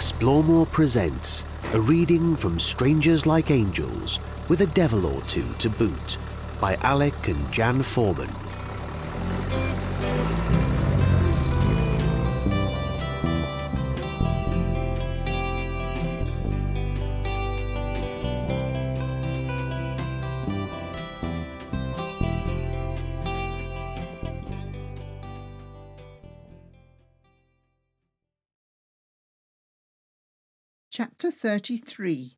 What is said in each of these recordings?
Explore presents a reading from Strangers Like Angels with a devil or two to boot by Alec and Jan Foreman. Chapter 33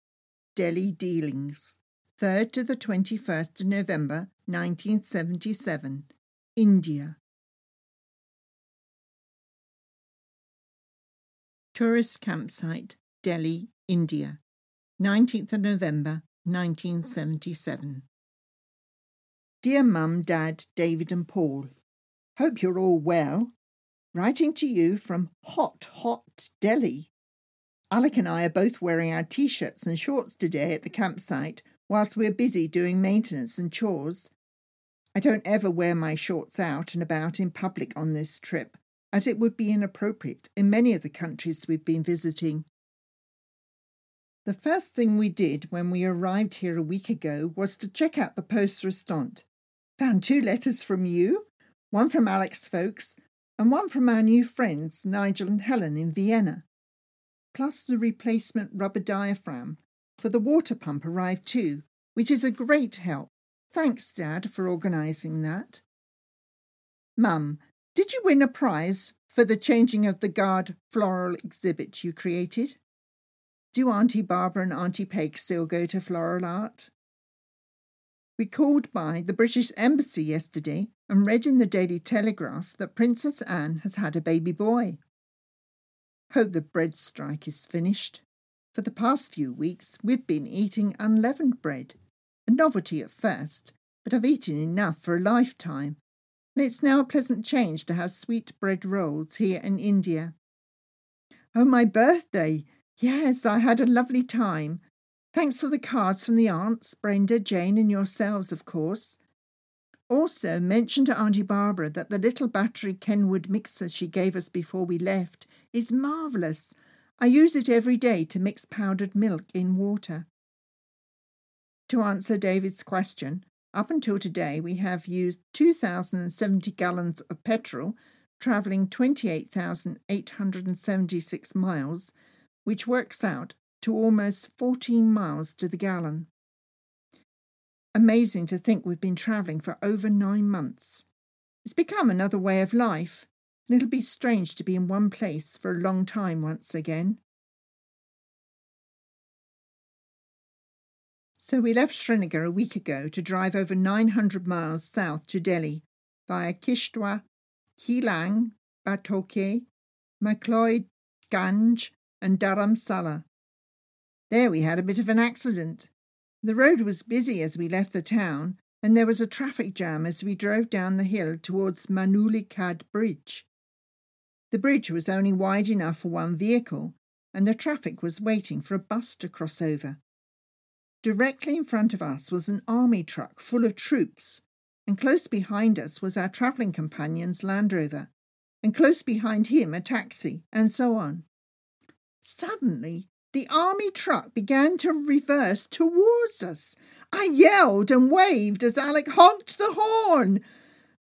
Delhi Dealings, 3rd to the 21st of November 1977, India. Tourist Campsite, Delhi, India, 19th of November 1977. Dear Mum, Dad, David, and Paul, Hope you're all well. Writing to you from hot, hot Delhi. Alec and I are both wearing our t shirts and shorts today at the campsite whilst we're busy doing maintenance and chores. I don't ever wear my shorts out and about in public on this trip, as it would be inappropriate in many of the countries we've been visiting. The first thing we did when we arrived here a week ago was to check out the poste restante. Found two letters from you, one from Alec's folks, and one from our new friends, Nigel and Helen, in Vienna plus the replacement rubber diaphragm for the water pump arrived too, which is a great help. Thanks, Dad, for organising that. Mum, did you win a prize for the changing of the guard floral exhibit you created? Do Auntie Barbara and Auntie Peg still go to floral art? We called by the British Embassy yesterday and read in the Daily Telegraph that Princess Anne has had a baby boy. Hope the bread strike is finished. For the past few weeks, we've been eating unleavened bread. A novelty at first, but I've eaten enough for a lifetime. And it's now a pleasant change to have sweet bread rolls here in India. Oh, my birthday! Yes, I had a lovely time. Thanks for the cards from the aunts, Brenda, Jane, and yourselves, of course. Also, mention to Auntie Barbara that the little battery Kenwood mixer she gave us before we left is marvellous. I use it every day to mix powdered milk in water. To answer David's question, up until today we have used 2,070 gallons of petrol, travelling 28,876 miles, which works out to almost 14 miles to the gallon. Amazing to think we've been travelling for over nine months. It's become another way of life, and it'll be strange to be in one place for a long time once again. So we left Srinagar a week ago to drive over 900 miles south to Delhi via Kishtwar, Keylong, Batote, McLeod, Ganj, and Dharamsala. There we had a bit of an accident. The road was busy as we left the town, and there was a traffic jam as we drove down the hill towards Manulikad Bridge. The bridge was only wide enough for one vehicle, and the traffic was waiting for a bus to cross over. Directly in front of us was an army truck full of troops, and close behind us was our travelling companion's Land Rover, and close behind him a taxi, and so on. Suddenly, the army truck began to reverse towards us. I yelled and waved as Alec honked the horn.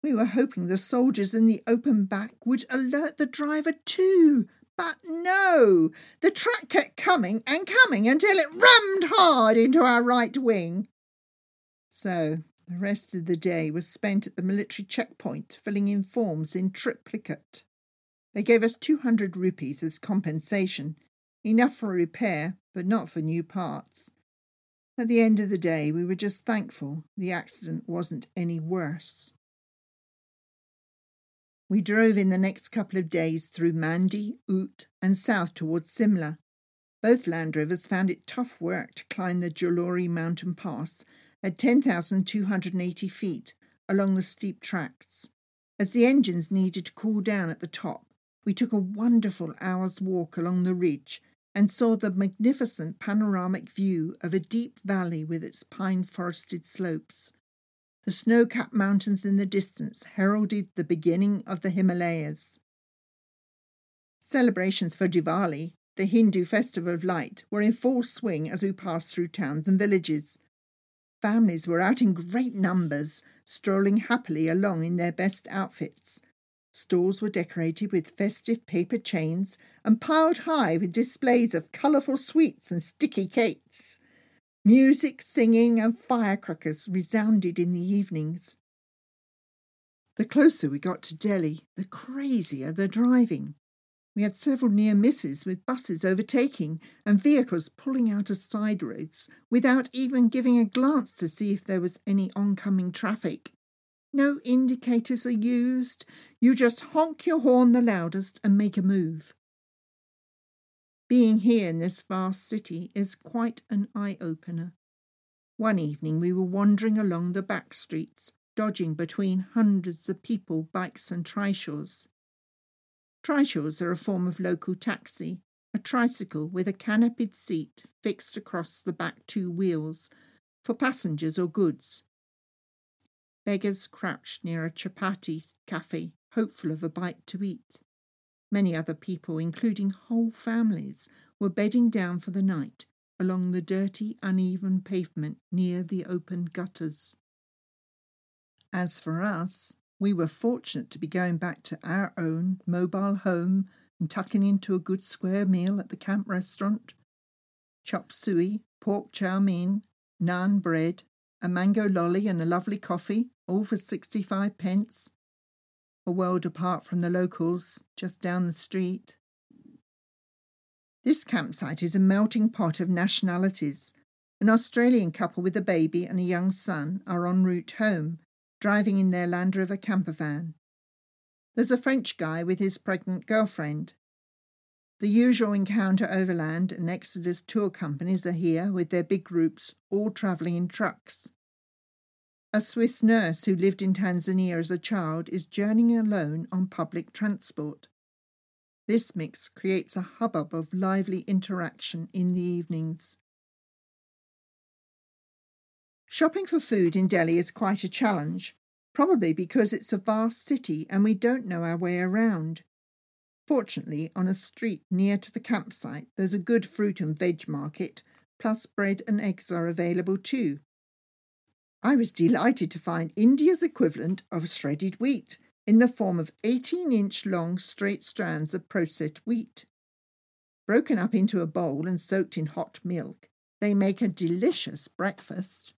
We were hoping the soldiers in the open back would alert the driver too. But no, the truck kept coming and coming until it rammed hard into our right wing. So the rest of the day was spent at the military checkpoint filling in forms in triplicate. They gave us 200 rupees as compensation, enough for repair, but not for new parts. At the end of the day, we were just thankful the accident wasn't any worse. We drove in the next couple of days through Mandi, Aut, and south towards Simla. Both Land Rovers found it tough work to climb the Jalori mountain pass at 10,280 feet along the steep tracks. As the engines needed to cool down at the top, we took a wonderful hour's walk along the ridge and saw the magnificent panoramic view of a deep valley with its pine forested slopes. The snow capped mountains in the distance heralded the beginning of the Himalayas. Celebrations for Diwali the Hindu Festival of Light, were in full swing as we passed through towns and villages. Families were out in great numbers, strolling happily along in their best outfits. Stalls were decorated with festive paper chains and piled high with displays of colourful sweets and sticky cakes. Music, singing, and firecrackers resounded in the evenings. The closer we got to Delhi, the crazier the driving. We had several near misses with buses overtaking and vehicles pulling out of side roads without even giving a glance to see if there was any oncoming traffic. No indicators are used. You just honk your horn the loudest and make a move. Being here in this vast city is quite an eye opener. One evening we were wandering along the back streets, dodging between hundreds of people, bikes, and trishaws. Trishaws are a form of local taxi, a tricycle with a canopied seat fixed across the back two wheels for passengers or goods. Beggars crouched near a chapati cafe, hopeful of a bite to eat. Many other people, including whole families, were bedding down for the night along the dirty, uneven pavement near the open gutters. As for us, we were fortunate to be going back to our own mobile home and tucking into a good square meal at the camp restaurant. Chop suey, pork chow mein, naan bread, a mango lolly and a lovely coffee, all for 65 pence. A world apart from the locals, just down the street. This campsite is a melting pot of nationalities. An Australian couple with a baby and a young son are en route home, driving in their Land Rover camper van. There's a French guy with his pregnant girlfriend. The usual Encounter Overland and Exodus tour companies are here with their big groups, all travelling in trucks. A Swiss nurse who lived in Tanzania as a child is journeying alone on public transport. This mix creates a hubbub of lively interaction in the evenings. Shopping for food in Delhi is quite a challenge, probably because it's a vast city and we don't know our way around. Fortunately, on a street near to the campsite, there's a good fruit and veg market, plus bread and eggs are available too. I was delighted to find India's equivalent of shredded wheat in the form of 18 inch long straight strands of processed wheat. Broken up into a bowl and soaked in hot milk, they make a delicious breakfast.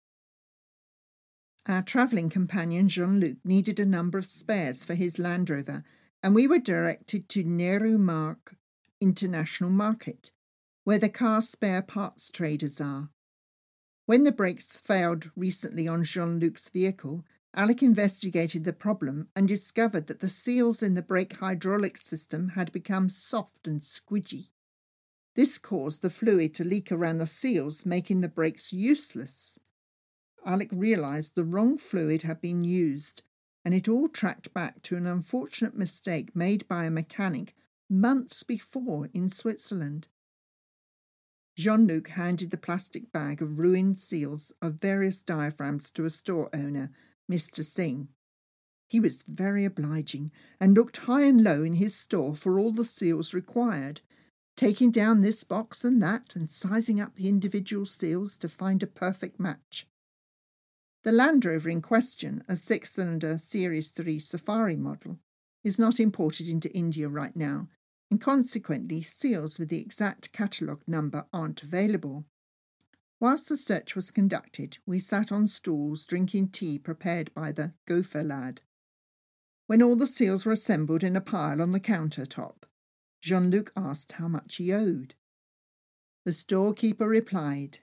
Our travelling companion Jean Luc needed a number of spares for his Land Rover and we were directed to Nehru Marg International Market, where the car spare parts traders are. When the brakes failed recently on Jean Luc's vehicle, Alec investigated the problem and discovered that the seals in the brake hydraulic system had become soft and squidgy. This caused the fluid to leak around the seals, making the brakes useless. Alec realized the wrong fluid had been used and it all tracked back to an unfortunate mistake made by a mechanic months before in Switzerland. Jean Luc handed the plastic bag of ruined seals of various diaphragms to a store owner, Mr. Singh. He was very obliging and looked high and low in his store for all the seals required, taking down this box and that and sizing up the individual seals to find a perfect match. The Land Rover in question, a six cylinder Series 3 Safari model, is not imported into India right now, and consequently, seals with the exact catalogue number aren't available. Whilst the search was conducted, we sat on stools drinking tea prepared by the gopher lad. When all the seals were assembled in a pile on the counter top, Jean Luc asked how much he owed. The storekeeper replied,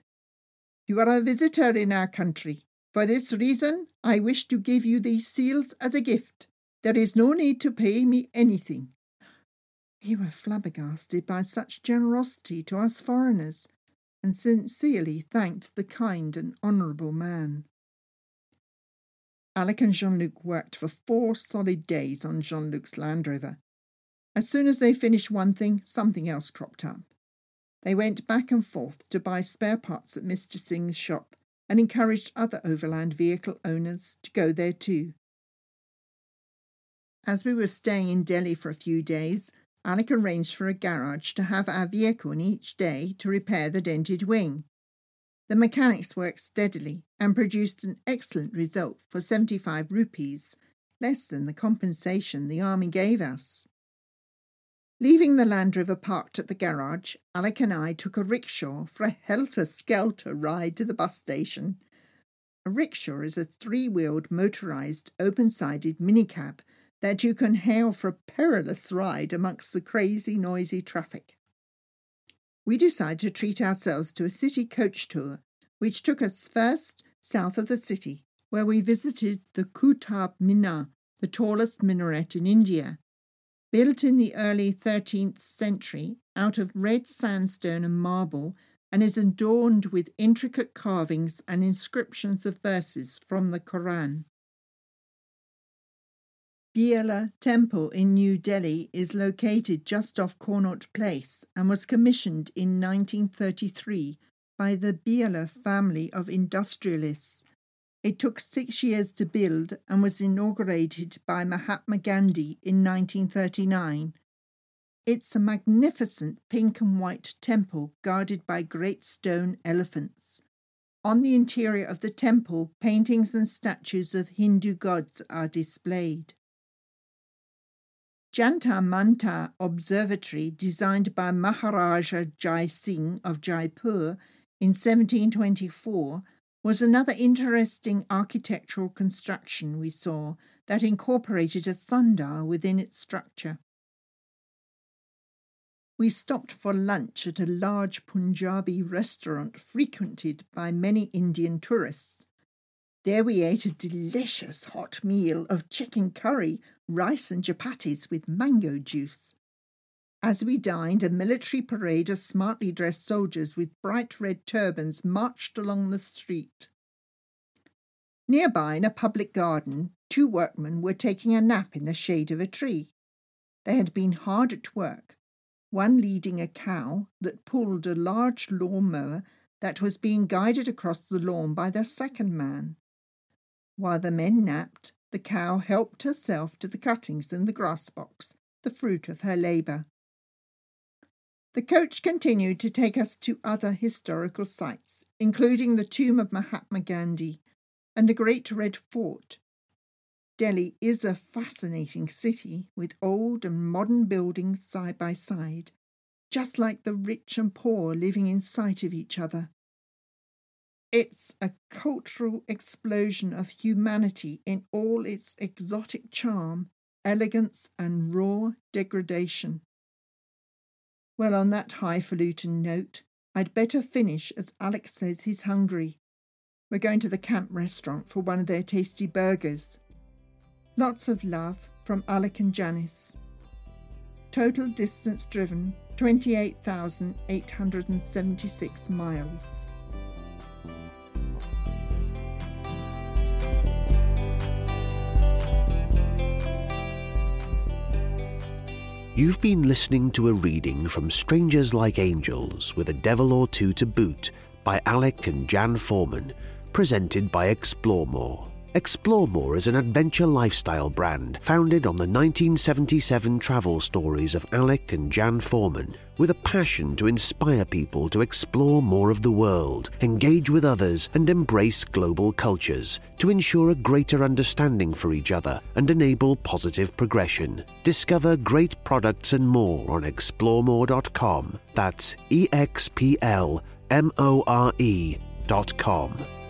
You are a visitor in our country. For this reason, I wish to give you these seals as a gift. There is no need to pay me anything. We were flabbergasted by such generosity to us foreigners, and sincerely thanked the kind and honourable man. Alec and Jean Luc worked for four solid days on Jean Luc's Land Rover. As soon as they finished one thing, something else cropped up. They went back and forth to buy spare parts at Mr. Singh's shop and encouraged other overland vehicle owners to go there too. As we were staying in Delhi for a few days, Alec arranged for a garage to have our vehicle in each day to repair the dented wing. The mechanics worked steadily and produced an excellent result for 75 rupees, less than the compensation the army gave us. Leaving the Land Rover parked at the garage, Alec and I took a rickshaw for a helter skelter ride to the bus station. A rickshaw is a three wheeled motorised open sided minicab that you can hail for a perilous ride amongst the crazy, noisy traffic. We decided to treat ourselves to a city coach tour, which took us first south of the city, where we visited the Qutub Minar, the tallest minaret in India. Built in the early 13th century out of red sandstone and marble, and is adorned with intricate carvings and inscriptions of verses from the Quran. Birla Temple in New Delhi is located just off Connaught Place and was commissioned in 1933 by the Birla family of industrialists. It took six years to build and was inaugurated by Mahatma Gandhi in 1939. It's a magnificent pink and white temple guarded by great stone elephants. On the interior of the temple, paintings and statues of Hindu gods are displayed. Jantar Mantar Observatory, designed by Maharaja Jai Singh of Jaipur in 1724, was another interesting architectural construction we saw that incorporated a sundial within its structure. We stopped for lunch at a large Punjabi restaurant frequented by many Indian tourists. There we ate a delicious hot meal of chicken curry, rice, and chapatis with mango juice. As we dined, a military parade of smartly dressed soldiers with bright red turbans marched along the street. Nearby, in a public garden, two workmen were taking a nap in the shade of a tree. They had been hard at work, one leading a cow that pulled a large lawn mower that was being guided across the lawn by the second man. While the men napped, the cow helped herself to the cuttings in the grass box, the fruit of her labour. The coach continued to take us to other historical sites, including the tomb of Mahatma Gandhi and the Great Red Fort. Delhi is a fascinating city with old and modern buildings side by side, just like the rich and poor living in sight of each other. It's a cultural explosion of humanity in all its exotic charm, elegance, and raw degradation. Well, on that highfalutin note, I'd better finish as Alec says he's hungry. We're going to the camp restaurant for one of their tasty burgers. Lots of love from Alec and Janice. Total distance driven 28,876 miles. You've been listening to a reading from Strangers Like Angels with a Devil or Two to Boot by Alec and Jan Foreman, presented by Explore More. Explore More is an adventure lifestyle brand founded on the 1977 travel stories of Alec and Jan Foreman, with a passion to inspire people to explore more of the world, engage with others, and embrace global cultures to ensure a greater understanding for each other and enable positive progression. Discover great products and more on exploremore.com. That's E X P L M O R E.com.